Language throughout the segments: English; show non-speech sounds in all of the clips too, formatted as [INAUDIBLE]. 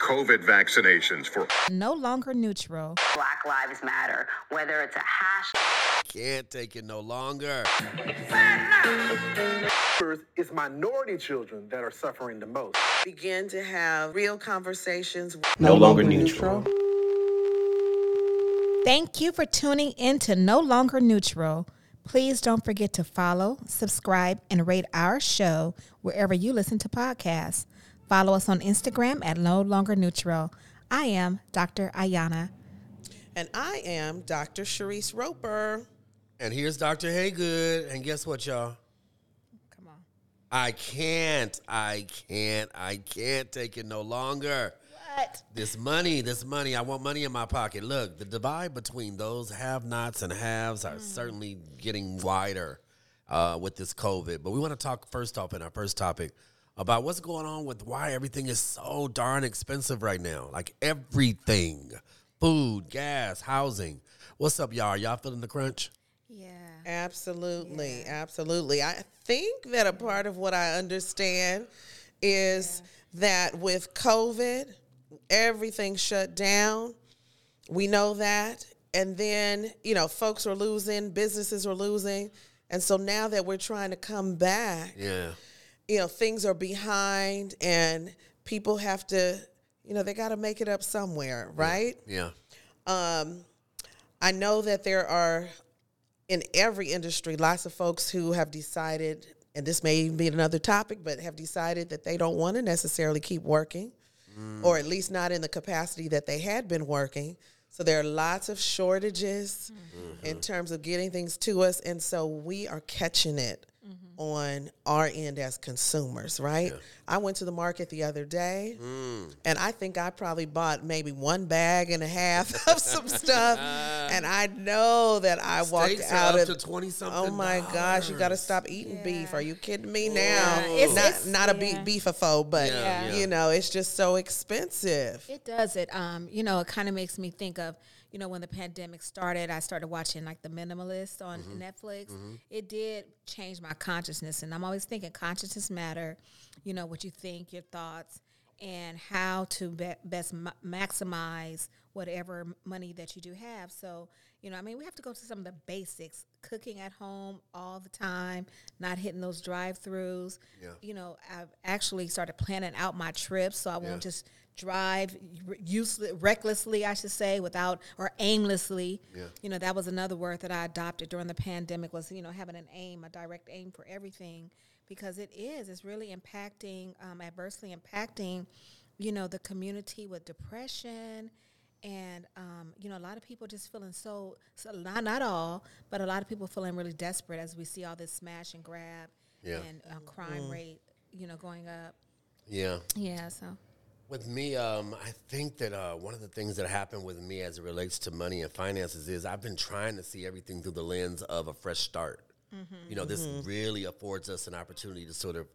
COVID vaccinations for No longer neutral. Black Lives Matter, whether it's a hash. Can't take it no longer. It's minority children that are suffering the most. begin to have real conversations. No longer neutral. Thank you for tuning in to No Longer Neutral. Please don't forget to follow, subscribe, and rate our show wherever you listen to podcasts. Follow us on Instagram at No Longer Neutral. I am Dr. Ayana. And I am Dr. Sharice Roper. And here's Dr. Haygood. And guess what, y'all? Come on. I can't, I can't, I can't take it no longer. What? This money, this money, I want money in my pocket. Look, the divide between those have nots and haves are certainly getting wider uh, with this COVID. But we want to talk first off in our first topic about what's going on with why everything is so darn expensive right now. Like everything food, gas, housing. What's up, y'all? Y'all feeling the crunch? Yeah. Absolutely, absolutely. I think that a part of what I understand is that with COVID, everything shut down. We know that. And then, you know, folks are losing, businesses are losing. And so now that we're trying to come back, Yeah. You know, things are behind and people have to, you know, they got to make it up somewhere, right? Yeah. Um, I know that there are in every industry lots of folks who have decided, and this may even be another topic, but have decided that they don't want to necessarily keep working, or at least not in the capacity that they had been working. So there are lots of shortages in terms of getting things to us, and so we are catching it on our end as consumers, right? I went to the market the other day, and I think I probably bought maybe one bag and a half [LAUGHS] of some stuff, and I know that I walked out are of to 20 something. Oh my gosh, you got to stop eating beef. Are you kidding me now? It's- not it's- not a yeah. beef beefophobe, but Yeah, yeah. you know, it's just so expensive. It does it. Um, you know, it kind of makes me think of, you know, when the pandemic started, I started watching like The Minimalist on mm-hmm. Netflix. Mm-hmm. It did change my consciousness, and I'm always thinking consciousness matter. You know, what you think, your thoughts, and how to be- best ma- maximize whatever money that you do have. So, you know, I mean, we have to go to some of the basics: cooking at home all the time, not hitting those drive-throughs. Yeah. You know, I've actually started planning out my trips, so I won't Yeah. just drive useless, recklessly, I should say, without or aimlessly. Yeah. You know, that was another word that I adopted during the pandemic was you know having an aim, a direct aim for everything, because it is. It's really impacting, um, adversely impacting, you know, the community with depression. And um, you know, a lot of people just feeling so, so not not all, but a lot of people feeling really desperate as we see all this smash and grab Yeah. and uh, crime rate, you know, going up. Yeah. Yeah, so With me, um, I think that uh, one of the things that happened with me as it relates to money and finances is I've been trying to see everything through the lens of a fresh start. You know, this really affords us an opportunity to sort of,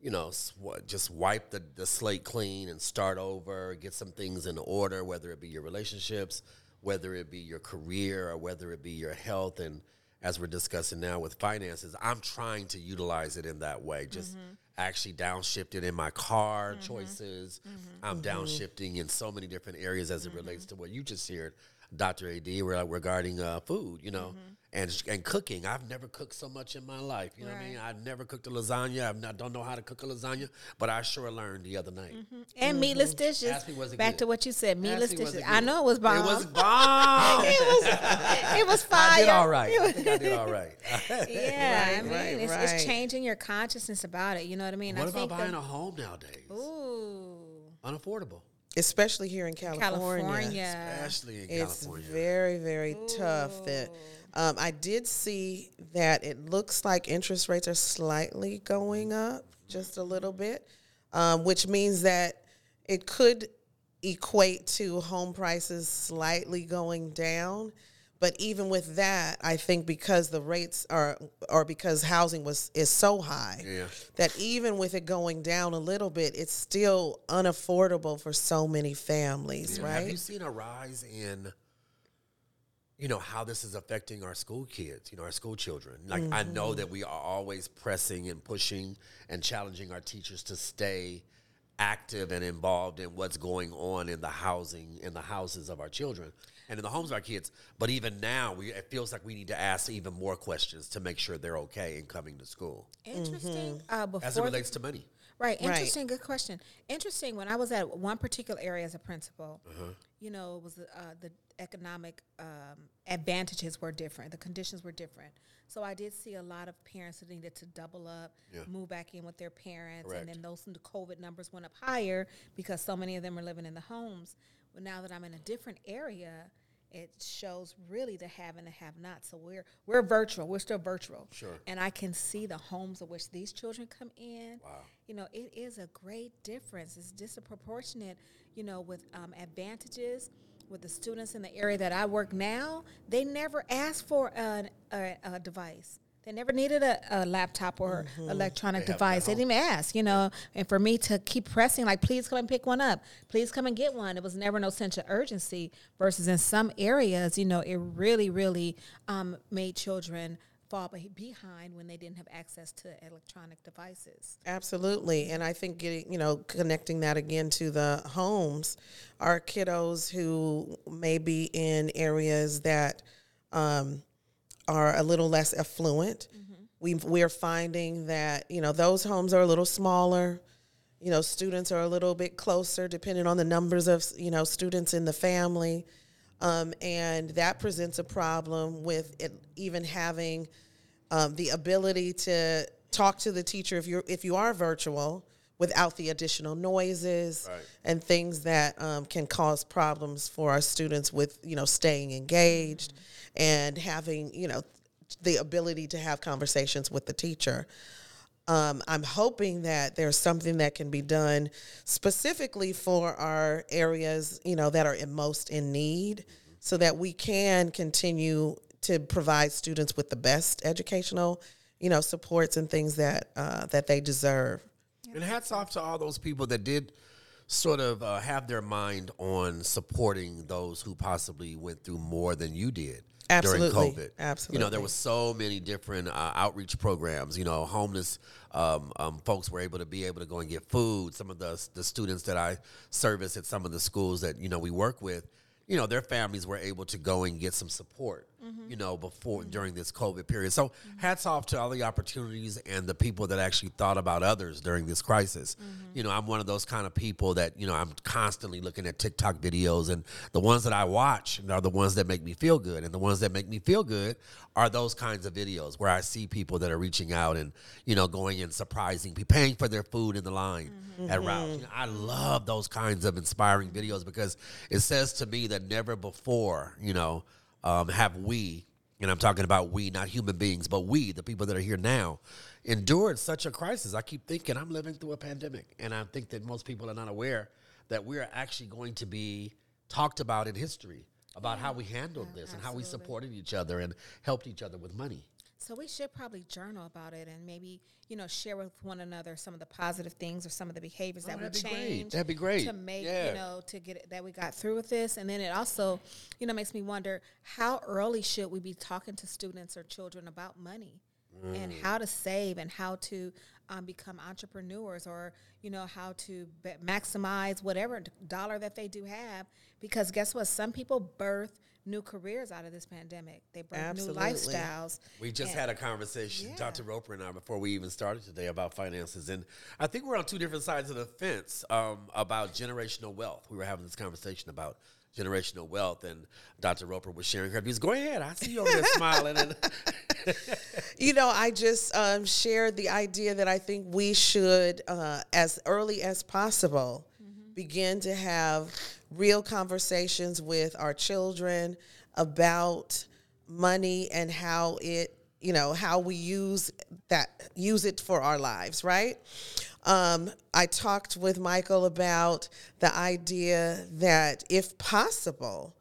you know, sw- just wipe the, the slate clean and start over, get some things in order, whether it be your relationships, whether it be your career, or whether it be your health. And as we're discussing now with finances, I'm trying to utilize it in that way. Just mm-hmm. actually downshifted in my car mm-hmm. choices. Mm-hmm. I'm downshifting in so many different areas as it relates to what you just heard, Dr. AD, regarding uh, food, you know, and and cooking. I've never cooked so much in my life. You know what I mean? I've never cooked a lasagna. I not don't know how to cook a lasagna, but I sure learned the other night. Mm-hmm. and meatless mm-hmm. dishes. Ask me, was it Back good? to what you said, meatless me, dishes. it I know it was bomb. It was [LAUGHS] bomb. it was. It was fire. I did all right. I think I did all right. [LAUGHS] Yeah, I [LAUGHS] mean, right, it's, right. it's changing your consciousness about it. You know what I mean? what I about think buying the- a home nowadays? Ooh, Unaffordable, Especially here in California. California. especially in California. It's California. very, very tough that um, I did see that it looks like interest rates are slightly going up just a little bit, um, which means that it could equate to home prices slightly going down. But even with that, I think because the rates are, or because housing was is so high, Yeah. that even with it going down a little bit, it's still unaffordable for so many families, Yeah. right? Have you seen a rise in, you know, how this is affecting our school kids, you know, our school children? Like, I know that we are always pressing and pushing and challenging our teachers to stay active and involved in what's going on in the housing in the houses of our children and in the homes of our kids. But even now, we it feels like we need to ask even more questions to make sure they're okay in coming to school Interesting. Uh, before as it relates to money. Right. Right. Interesting. Good question. Interesting. When I was at one particular area as a principal, Uh-huh. you know, it was uh, the economic um, advantages were different. The conditions were different. So I did see a lot of parents that needed to double up, Yeah. move back in with their parents, Correct. and then those the COVID numbers went up higher because so many of them are living in the homes. But now that I'm in a different area, it shows really the have and the have not. So we're we're virtual. We're still virtual. Sure. And I can see the homes of which these children come in. Wow. You know, it is a great difference. It's disproportionate, you know, with um, advantages. With the students in the area that I work now, they never ask for an, a, a device. They never needed a, a laptop or electronic They have it at device. They didn't even ask, you know. And for me to keep pressing, like, please come and pick one up. Please come and get one. It was never no sense of urgency. Versus in some areas, you know, it really, really um, made children fall behind when they didn't have access to electronic devices. Absolutely. And I think getting, you know, connecting that again to the homes, our kiddos who may be in areas that um, are a little less affluent, we, we're finding that, you know, those homes are a little smaller. You know, students are a little bit closer depending on the numbers of, you know, students in the family. Um, and that presents a problem with it even having um, the ability to talk to the teacher if you're if you are virtual without the additional noises Right. and things that um, can cause problems for our students with you know staying engaged and having you know the ability to have conversations with the teacher. Um, I'm hoping that there's something that can be done specifically for our areas, you know, that are most in need, so that we can continue to provide students with the best educational, you know, supports and things that uh, that they deserve. And hats off to all those people that did sort of uh, have their mind on supporting those who possibly went through more than you did Absolutely. during COVID. You know, there was so many different uh, outreach programs. You know, homeless um, um, folks were able to be able to go and get food. Some of the the students that I service at some of the schools that you know we work with. You know, their families were able to go and get some support, Mm-hmm. you know, before mm-hmm. during this COVID period. So, mm-hmm. hats off to all the opportunities and the people that actually thought about others during this crisis. You know, I'm one of those kind of people that, you know, I'm constantly looking at TikTok videos, and the ones that I watch are the ones that make me feel good. And the ones that make me feel good are those kinds of videos where I see people that are reaching out and, you know, going and surprising people, paying for their food in the line at routes. You know, I love those kinds of inspiring videos because it says to me that never before, you know, um, have we, and I'm talking about we, not human beings, but we, the people that are here now, endured such a crisis. I keep thinking I'm living through a pandemic, and I think that most people are not aware that we're actually going to be talked about in history about how we handled this and how we supported each other and helped each other with money. So we should probably journal about it and maybe you know share with one another some of the positive things or some of the behaviors that we Oh, that'd be great. That'd be great. to make Yeah. you know to get it, that we got through with this, and then it also you know makes me wonder how early should we be talking to students or children about money and Mm. how to save and how to um, become entrepreneurs or you know how to be- maximize whatever dollar that they do have because guess what some people birth new careers out of this pandemic they birth Absolutely. new lifestyles We just And- had a conversation, Yeah. Dr. Roper and I, before we even started today about finances. And I think we're on two different sides of the fence um, about generational wealth. We were having this conversation about generational wealth, and Dr. Roper was sharing her views. Go ahead. I see you over there smiling. And [LAUGHS] You know, I just um, shared the idea that I think we should, uh, as early as possible, begin to have real conversations with our children about money and how it, you know, how we use that, use it for our lives, right? Um, I talked with Michael about the idea that if possible,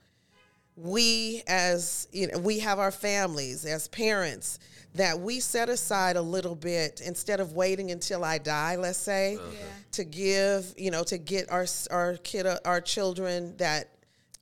we as you know we have our families as parents that we set aside a little bit instead of waiting until I die let's say uh-huh. to give you know to get our our kid uh, our children that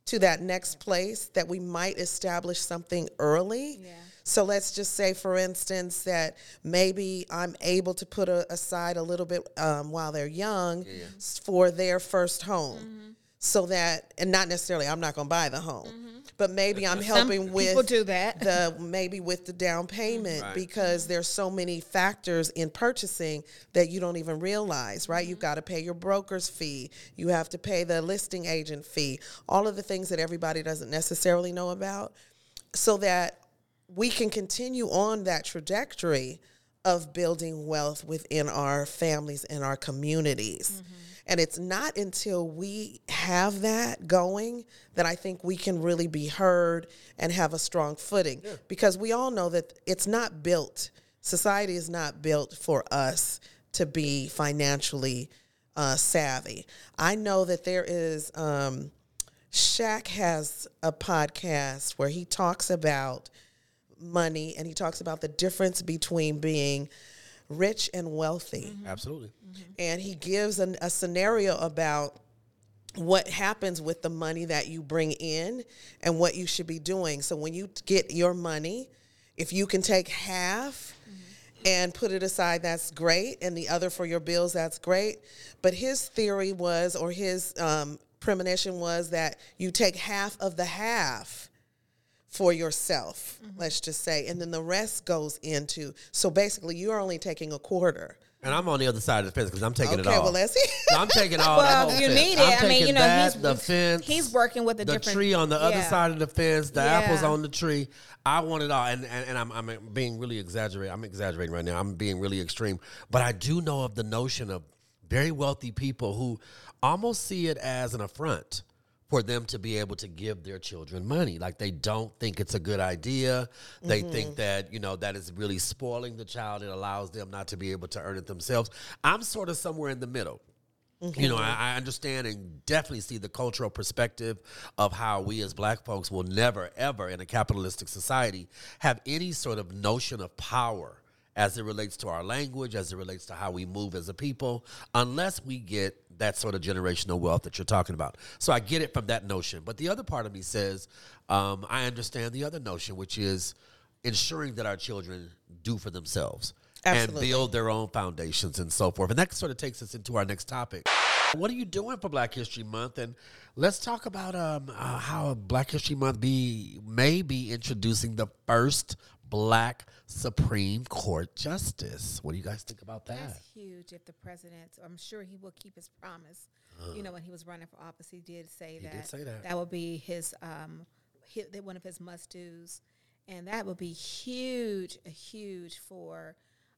to that next place that we might establish something early. Yeah. So let's just say, for instance, that maybe I'm able to put a, aside a little bit um, while they're young s- for their first home. Mm-hmm. So that, and not necessarily, I'm not going to buy the home, mm-hmm. but maybe I'm helping people with people do that. the maybe with the down mm-hmm. payment because there's so many factors in purchasing that you don't even realize, right? You've mm-hmm. got to pay your broker's fee, you have to pay the listing agent fee, all of the things that everybody doesn't necessarily know about, so that we can continue on that trajectory of building wealth within our families and our communities. And it's not until we have that going that I think we can really be heard and have a strong footing. Because we all know that it's not built, society is not built for us to be financially uh, savvy. I know that there is, um, Shaq has a podcast where he talks about money and he talks about the difference between being rich and wealthy mm-hmm. Absolutely. Mm-hmm. and he gives an, a scenario about what happens with the money that you bring in and what you should be doing. So when you get your money, if you can take half mm-hmm. and put it aside, that's great, and the other for your bills, that's great. But his theory was, or his um, premonition was, that you take half of the half for yourself, mm-hmm. let's just say, and then the rest goes into. So basically, you're only taking a quarter. And I'm on the other side of the fence because I'm taking it Okay, all. well, let's. [LAUGHS] No, I'm taking all. [LAUGHS] Well, the whole you fence. need I'm it. I mean, you know, that, he's- the fence. he's working with a the different- tree on the other yeah. side of the fence. The Yeah. apples on the tree. I want it all, and and, and I'm I'm being really exaggerating. I'm exaggerating right now. I'm being really extreme, but I do know of the notion of very wealthy people who almost see it as an affront for them to be able to give their children money. Like they don't think it's a good idea. They mm-hmm. think that, you know, that is really spoiling the child. It allows them not to be able to earn it themselves. I'm sort of somewhere in the middle. You know, mm-hmm. I, I understand and definitely see the cultural perspective of how we as black folks will never, ever in a capitalistic society have any sort of notion of power as it relates to our language, as it relates to how we move as a people, unless we get that sort of generational wealth that you're talking about. So I get it from that notion. But the other part of me says, um, I understand the other notion, which is ensuring that our children do for themselves and build their own foundations and so forth. And that sort of takes us into our next topic. What are you doing for Black History Month? And let's talk about um, uh, how Black History Month be may be introducing the first Black Supreme Court Justice. What do you guys think about that? That's huge. If the president, I'm sure he will keep his promise. you know, when he was running for office, he did say did that say that. that would be his, um, hi that one of his must dos, and that would be huge, huge for,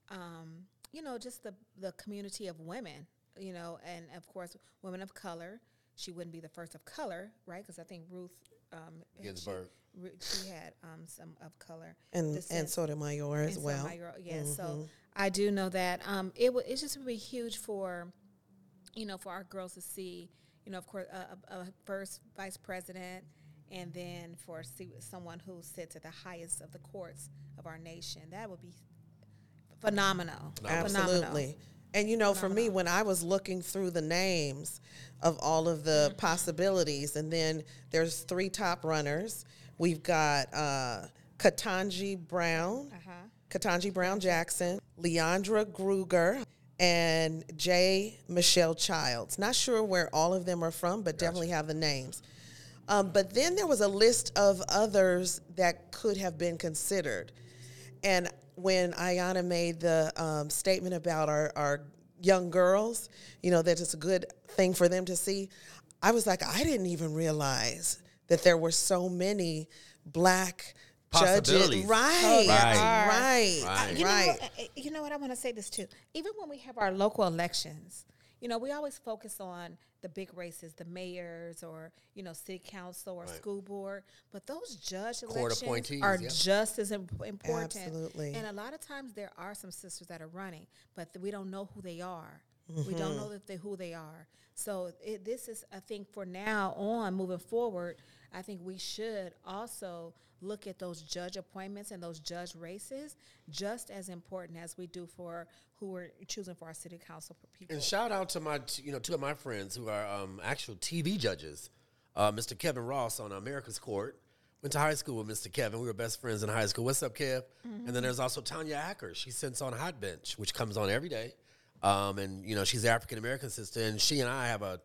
um, you know, just the the community of women. You know, and of course, women of color. She wouldn't be the first of color, right? Because I think Ruth um, she- Ginsburg. Ru- She, had um, some of color and descent and Sotomayor as and well. Sotomayor, yeah, so I do know that um, it would it just would be huge for, you know, for our girls to see, you know, of course, a, a, a first vice president, and then for see someone who sits at the highest of the courts of our nation. That would be phenomenal. Phenomenal. Absolutely. And you know, for me, when I was looking through the names of all of the possibilities, and then there's three top runners. We've got uh, Ketanji Brown, Ketanji Brown Jackson, Leondra Kruger, and J. Michelle Childs. Not sure where all of them are from, but definitely have the names. Um, but then there was a list of others that could have been considered. And when Ayana made the um, statement about our, our young girls, you know, that it's a good thing for them to see, I was like, I didn't even realize that there were so many black judges. Possibilities. Right, Right. right, Right. You know, right. what, uh, you know what? I want to say this too. Even when we have our local elections, you know, we always focus on the big races, the mayors or you know, city council or school board. But those judge Court elections are yeah. just as imp- important. Absolutely. And a lot of times there are some sisters that are running, but th- we don't know who they are. We don't know that they who they are. So it, this is, I think, for now on moving forward, I think we should also look at those judge appointments and those judge races just as important as we do for who we're choosing for our city council people. And shout out to my, you know, two of my friends who are um, actual TV judges. Uh, Mr. Kevin Ross on America's Court, Went to high school with Mr. Kevin. We were best friends in high school. What's up, Kev? Mm-hmm. And then there's also Tanya Acker. She sits on Hot Bench, which comes on every day. Um, and you know she's African American sister, and she and I have a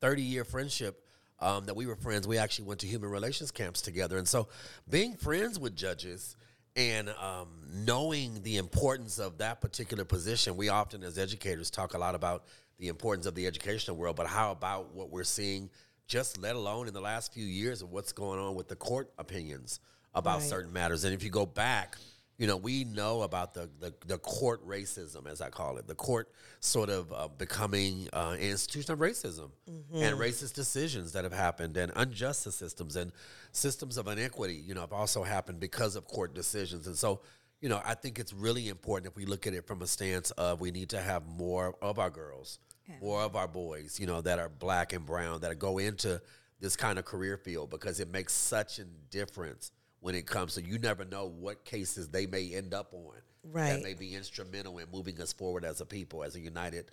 30 year friendship. Um, that we were friends. We actually went to human relations camps together, and so being friends with judges and um, knowing the importance of that particular position, we often as educators talk a lot about the importance of the educational world. But how about what we're seeing, just let alone in the last few years of what's going on with the court opinions about Right. certain matters? And if you go back, you know, we know about the, the, the court racism, as I call it, the court sort of uh, becoming uh, an institution of racism and racist decisions that have happened and unjust systems and systems of inequity, you know, have also happened because of court decisions. And so, you know, I think it's really important if we look at it from a stance of we need to have more of our girls, more of our boys, you know, that are black and brown that go into this kind of career field because it makes such a difference when it comes to you never know what cases they may end up on that may be instrumental in moving us forward as a people, as a united,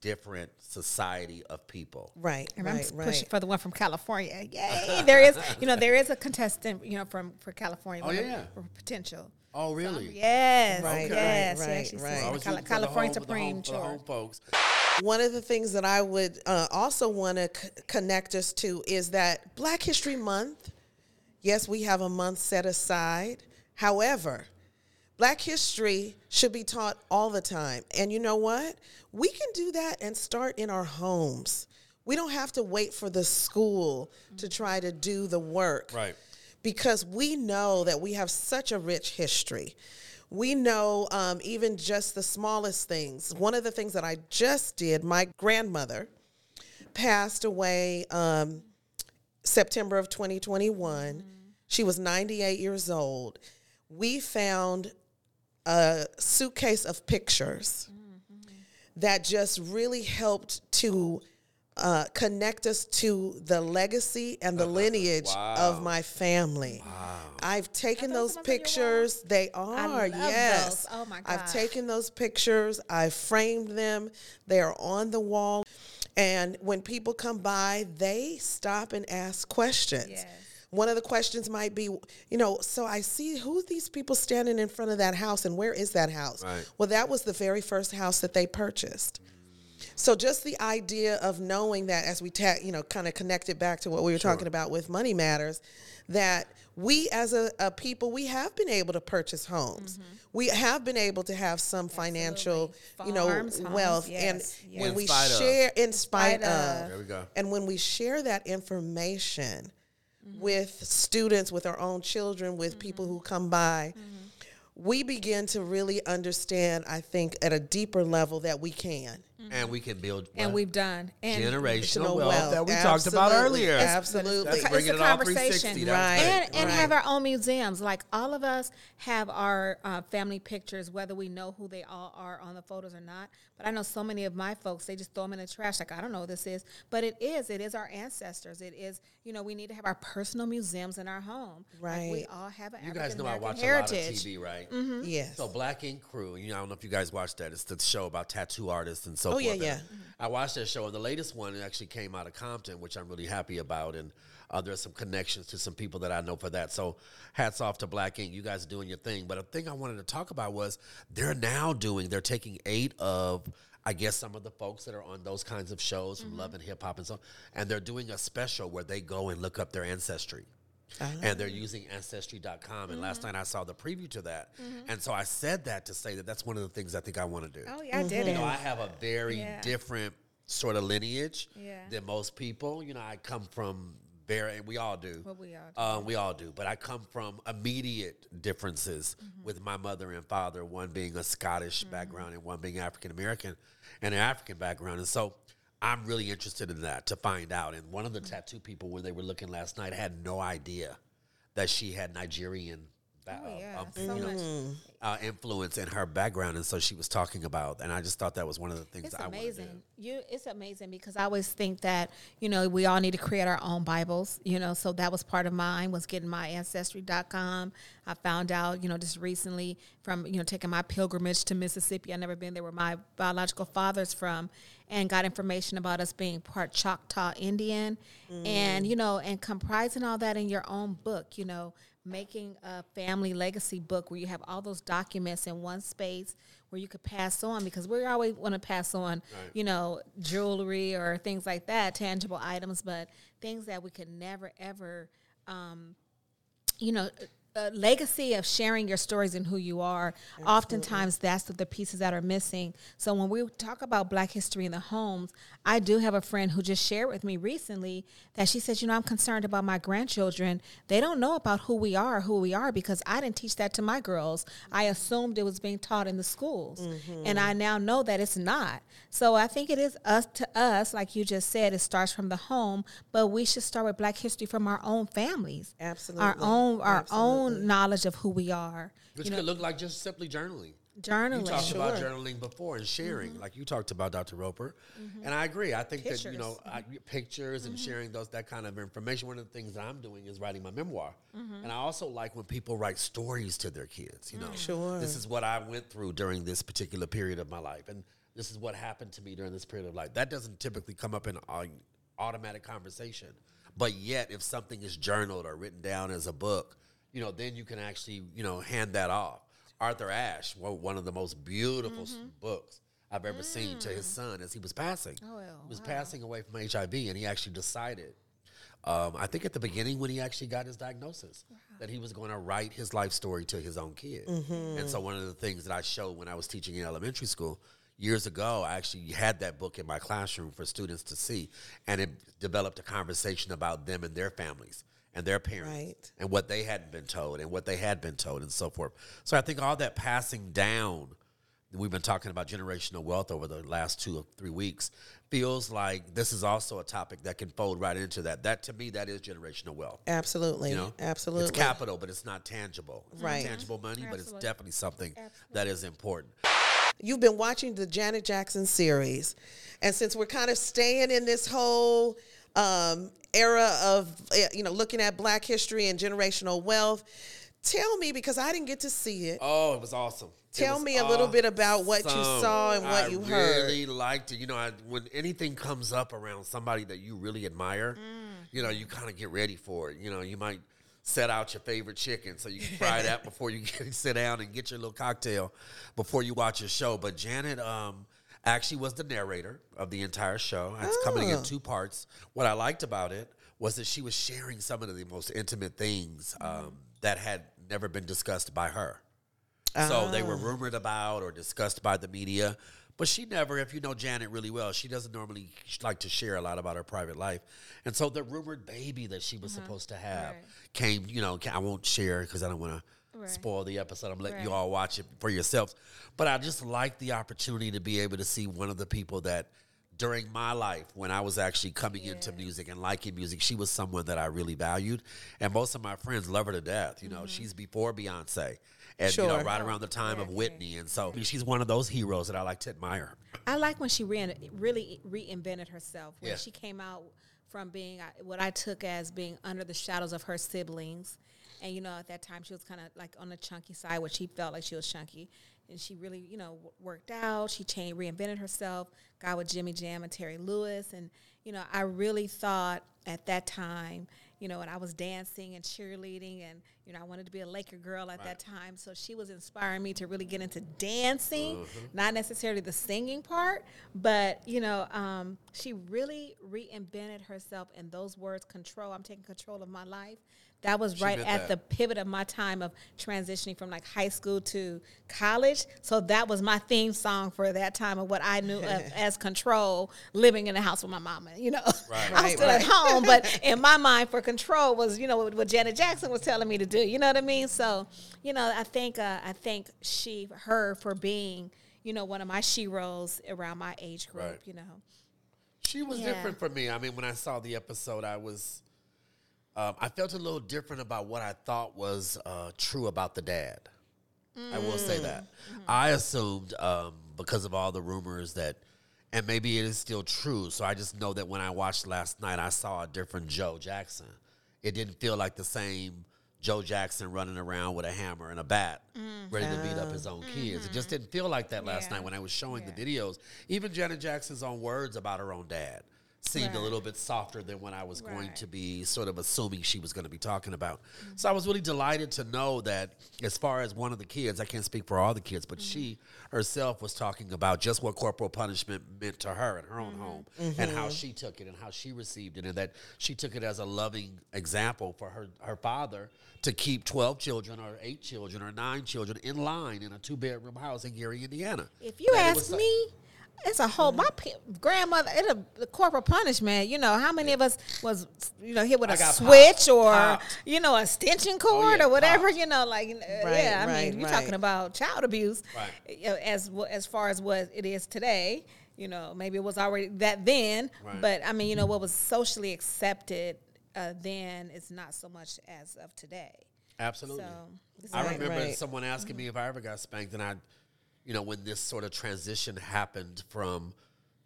different society of people. Right, And right, I'm right. pushing for the one from California. [LAUGHS] Yay! there is, you know, there is a contestant, you know, from for California. Oh, one of- yeah. for potential. Oh, really? Yes, Right, yes, right, yes. Right, in right. the Cali- California Supreme for the home Court. folks. One of the things that I would uh, also want to c- connect us to is that Black History Month, yes, we have a month set aside. However, Black history should be taught all the time. And you know what? We can do that and start in our homes. We don't have to wait for the school to try to do the work. Right. Because we know that we have such a rich history. We know um, even just the smallest things. One of the things that I just did, my grandmother passed away um, September of 2021. She was 98 years old. We found a suitcase of pictures that just really helped to uh, connect us to the legacy and the [LAUGHS] lineage of my family. I've taken those those the ones on your wall? pictures. They are, love yes. those. Oh my I've taken those pictures. I've framed them. They are on the wall. And when people come by, they stop and ask questions. Yes. One of the questions might be, you know, so I see who's these people standing in front of that house and where is that house? Right. Well, that was the very first house that they purchased. So just the idea of knowing that as we ta- you know kind of connect it back to what we were talking about with money matters that we as a, a people we have been able to purchase homes. Mm-hmm. We have been able to have some financial, you know, homes, wealth yes, and yes. when In we spite of. share in spite, spite of, of. There we go. and when we share that information Mm-hmm. with students, with our own children, with mm-hmm. people who come by, mm-hmm. we begin to really understand, I think, at a deeper level that we can. And we can build And we've done. And generational Generational wealth, wealth. that we talked about earlier. Absolutely. That's It's a it conversation. 360. Right. and and right. have our own museums. Like all of us have our uh, family pictures, whether we know who they all are on the photos or not. But I know so many of my folks, they just throw them in the trash. Like I don't know what this is, but it is. It is our ancestors. It is. You know, we need to have our personal museums in our home. Like, we all have an You guys know I watch heritage. a lot of TV, right? Mm-hmm. Yes. So Black Ink Crew, you know, I don't know if you guys watched that. It's the show about tattoo artists and so Oh, yeah, And yeah. I watched that show, and the latest one actually came out of Compton, which I'm really happy about. And uh, there's some connections to some people that I know for that. So hats off to Black Ink. You guys are doing your thing. But a thing I wanted to talk about was they're now doing, they're taking eight of, I guess, some of the folks that are on those kinds of shows from Love and Hip Hop and so and they're doing a special where they go and look up their ancestry and they're using ancestry.com and last night i saw the preview to that. And so i said that to say that that's one of the things i think i want to do. Oh yeah, I did you know i have a very Yeah. different sort of lineage Yeah. than most people. You know i come from very we all do. Well, we all do. um, we all do. But i come from immediate differences Mm-hmm. with my mother and father one being a scottish background and one being african american and an african background. And so i'm really interested in that to find out and one of the Mm-hmm. tattoo people when they were looking last night had no idea that she had nigerian Oh, yeah, um, so you know, uh, influence in her background, and so she was talking about, and I just thought that was one of the things It's that I amazing. You, it's amazing because I always think that you know we all need to create our own Bibles. You know, so that was part of mine was getting my ancestry.com. I found out you know just recently from you know taking my pilgrimage to Mississippi. I never been there where my biological father's from, and got information about us being part Choctaw Indian, and you know, and comprising all that in your own book. You know, making a family legacy book where you have all those documents in one space where you could pass on because we always want to pass on, you know, jewelry or things like that, tangible items, but things that we could never ever, um, you know. A legacy of sharing your stories and who you are. Oftentimes, that's the, the pieces that are missing. So when we talk about Black history in the homes, I do have a friend who just shared with me recently that she says, you know, I'm concerned about my grandchildren. They don't know about who we are, who we are, because I didn't teach that to my girls. I assumed it was being taught in the schools, mm-hmm. and I now know that it's not. So I think it is us to us, like you just said. It starts from the home, but we should start with Black history from our own families, Absolutely. our own our Absolutely. own knowledge of who we are. Which could look like just simply journaling. Journaling. You talked about journaling before and sharing, Mm-hmm. like you talked about, Dr. Roper, mm-hmm. and I agree. I think that you know I, mm-hmm. pictures and mm-hmm. sharing those that kind of information. One of the things that I'm doing is writing my memoir, and I also like when people write stories to their kids. You know, mm. Sure. this is what I went through during this particular period of my life, and this is what happened to me during this period of life. That doesn't typically come up in an automatic conversation, but yet if something is journaled or written down as a book, you know, then you can actually you know hand that off. Arthur Ashe wrote one of the most beautiful s- books I've ever seen to his mm. son as he was passing. Oh, he was passing away from HIV, and he actually decided. Um, I think at the beginning when he actually got his diagnosis, that he was going to write his life story to his own kid. Mm-hmm. And so one of the things that I showed when I was teaching in elementary school years ago, I actually had that book in my classroom for students to see, and it developed a conversation about them and their families and their parents Right. and what they hadn't been told and what they had been told and so forth. So I think all that passing down, we've been talking about generational wealth over the last two or three weeks, feels like this is also a topic that can fold right into that. That to me, that is generational wealth. Absolutely. You know, Absolutely. It's capital, but it's not tangible. It's not Right. tangible money, but it's definitely something that is important. You've been watching the Janet Jackson series. And since we're kind of staying in this whole um, era of, eh, you know, looking at black history and generational wealth, tell me, because I didn't get to see it, Oh, it was awesome. Tell was me a little bit about what you saw and what I you heard. I really liked it. You know, I, when anything comes up around somebody that you really admire, you know, you kind of get ready for it. You know, you might set out your favorite chicken so you can fry that [LAUGHS] before you [LAUGHS] get, sit down and get your little cocktail before you watch your show. But Janet um, actually was the narrator of the entire show. It's coming in Oh. two parts. What I liked about it was that she was sharing some of the most intimate things um, that had never been discussed by her. So they were rumored about or discussed by the media. But she never, if you know Janet really well, she doesn't normally like to share a lot about her private life. And so the rumored baby that she was supposed to have Right. came, you know, I won't share because I don't want to Right. spoil the episode. I'm letting you all watch it for yourselves. But I just like the opportunity to be able to see one of the people that during my life when I was actually coming into music and liking music, she was someone that I really valued. And most of my friends love her to death. You know, she's before Beyonce. And you know, right around the time of Whitney. And so she's one of those heroes that I like to admire. I like when she re- really reinvented herself. When Yeah. she came out from being uh, what I took as being under the shadows of her siblings. And, you know, at that time she was kind of like on the chunky side, where she felt like she was chunky. And she really, you know, w- worked out. She changed, reinvented herself, got with Jimmy Jam and Terry Lewis. And, you know, I really thought at that time, you know, and I was dancing and cheerleading and, you know, I wanted to be a Laker girl at that time. So she was inspiring me to really get into dancing, not necessarily the singing part, but, you know, um, she really reinvented herself and those words, control, I'm taking control of my life. That was right at that. the pivot of my time of transitioning from like high school to college. So that was my theme song for that time of what I knew of [LAUGHS] as control, living in the house with my mama. You know, Right. [LAUGHS] I'm Right, still right. at home, but [LAUGHS] in my mind, for control was you know what, what Janet Jackson was telling me to do. You know what I mean? So you know, I think uh, I thank she her for being you know one of my she roles around my age group. You know, She was Yeah. different for me. I mean, when I saw the episode, I was Um, I felt a little different about what I thought was uh, true about the dad. I will say that. I assumed um, because of all the rumors that, and maybe it is still true. So I just know that when I watched last night, I saw a different Joe Jackson. It didn't feel like the same Joe Jackson running around with a hammer and a bat, ready to beat up his own kids. It just didn't feel like that last Yeah. night when I was showing the videos. Even Janet Jackson's own words about her own dad seemed a little bit softer than when I was going Right. Mm-hmm. to be sort of assuming she was going to be talking about. So I was really delighted to know that as far as one of the kids, I can't speak for all the kids, but she Mm-hmm. herself was talking about just what corporal punishment meant to her in her Mm-hmm. own home and how she took it and how she received it and that she took it as a loving example for her her father to keep 12 children or 8 children or 9 children in line in a two bedroom house in Gary, Indiana. If you That ask was so- me, it's a whole my p- grandmother. It a the corporal punishment. You know how many of us was you know hit with I a switch popped, or popped. you know a extension cord yeah, or whatever. popped. You know, like uh, Right, yeah. I right, mean, you're right. talking about child abuse. Right. you know, As as far as what it is today. You know, maybe it was already that then, but I mean, you know, what was socially accepted uh, then is not so much as of today. Absolutely. So, I remember someone asking me if I ever got spanked, and I, you know, when this sort of transition happened from,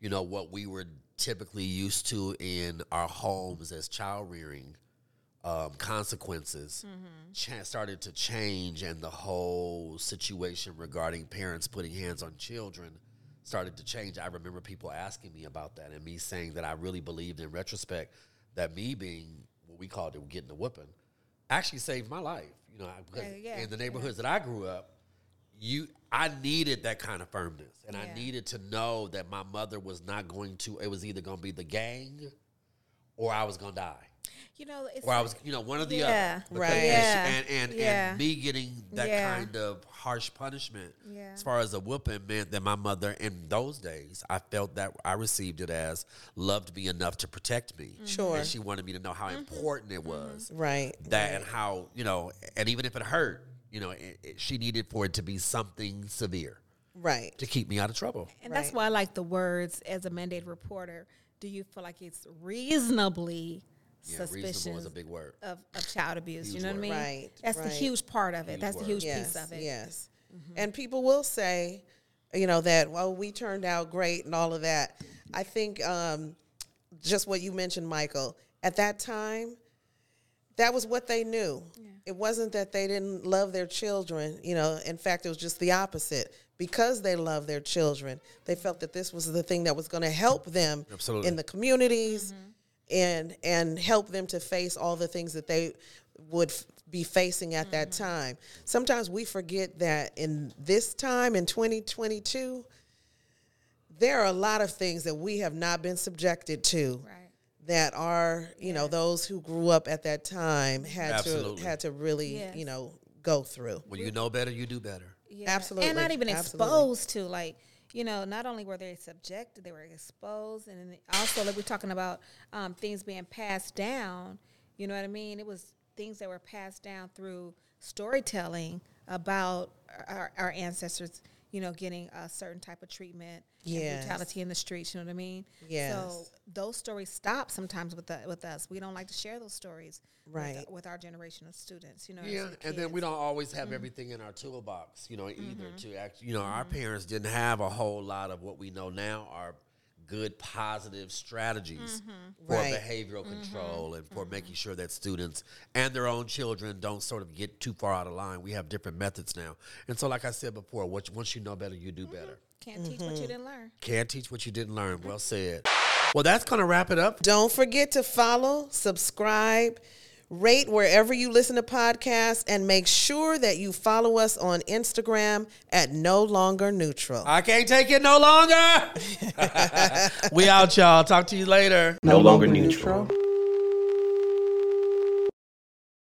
you know, what we were typically used to in our homes as child rearing um, consequences cha- started to change, and the whole situation regarding parents putting hands on children started to change. I remember people asking me about that, and me saying that I really believed in retrospect that me being what we called it getting a whooping actually saved my life. You know, because Yeah, yeah, in the neighborhoods that I grew up, you I needed that kind of firmness, and I needed to know that my mother was not going to. It was either going to be the gang, or I was going to die. you know, it's Or I was, you know, one of the Yeah. other. Right. And, Yeah. she- and, and, Yeah. and me getting that Yeah. kind of harsh punishment Yeah. as far as a whooping meant that my mother in those days, I felt that I received it as loved me enough to protect me. Mm-hmm. Sure. And she wanted me to know how mm-hmm. important it mm-hmm. was Right. that and how you know and even if it hurt you know it, it- she needed for it to be something severe Right. to keep me out of trouble And that's why I like the words as a mandated reporter. Do you feel like it's reasonably yeah suspicious reasonable is a big word of, of child abuse? you Huge know what I mean? Right, That's the huge part of it. Huge that's the huge yes, piece of it. Yes. And people will say, you know, that, well, we turned out great and all of that. I think um, just what you mentioned, Michael, at that time, that was what they knew. It wasn't that they didn't love their children. You know, in fact, it was just the opposite. Because they love their children, they felt that this was the thing that was going to help them Absolutely. in the communities mm-hmm. and and help them to face all the things that they would f- be facing at that mm-hmm. time. Sometimes we forget that in this time in 2022, there are a lot of things that we have not been subjected to Right. That are, you know, those who grew up at that time had Absolutely. to had to really, Yes. you know, go through. when you know better you do better Yeah. Absolutely, And not even absolutely. exposed to like, you know, not only were they subjected, they were exposed, and also like we're talking about um, things being passed down. You know what I mean? It was things that were passed down through storytelling about our, our ancestors. You know, getting a certain type of treatment, and Yes. brutality in the streets. You know what I mean? Yeah. So those stories stop sometimes with the, with us. We don't like to share those stories, Right. With, our generation of students. You know, yeah the and then we don't always Mm-hmm. have everything in our toolbox you know either to act you know our parents didn't have a whole lot of what we know now are good positive strategies Mm-hmm. for Right. behavioral mm-hmm. control and for mm-hmm. making sure that students and their own children don't sort of get too far out of line. We have different methods now. And so like i said before what, once you know better you do mm-hmm. better. Can't teach what you didn't learn. can't teach what you didn't learn. Well said. Well that's gonna wrap it up. Don't forget to follow, subscribe, rate wherever you listen to podcasts, and make sure that you follow us on Instagram at No Longer Neutral. i can't take it no longer [LAUGHS] [LAUGHS] we out y'all talk to you later no longer neutral.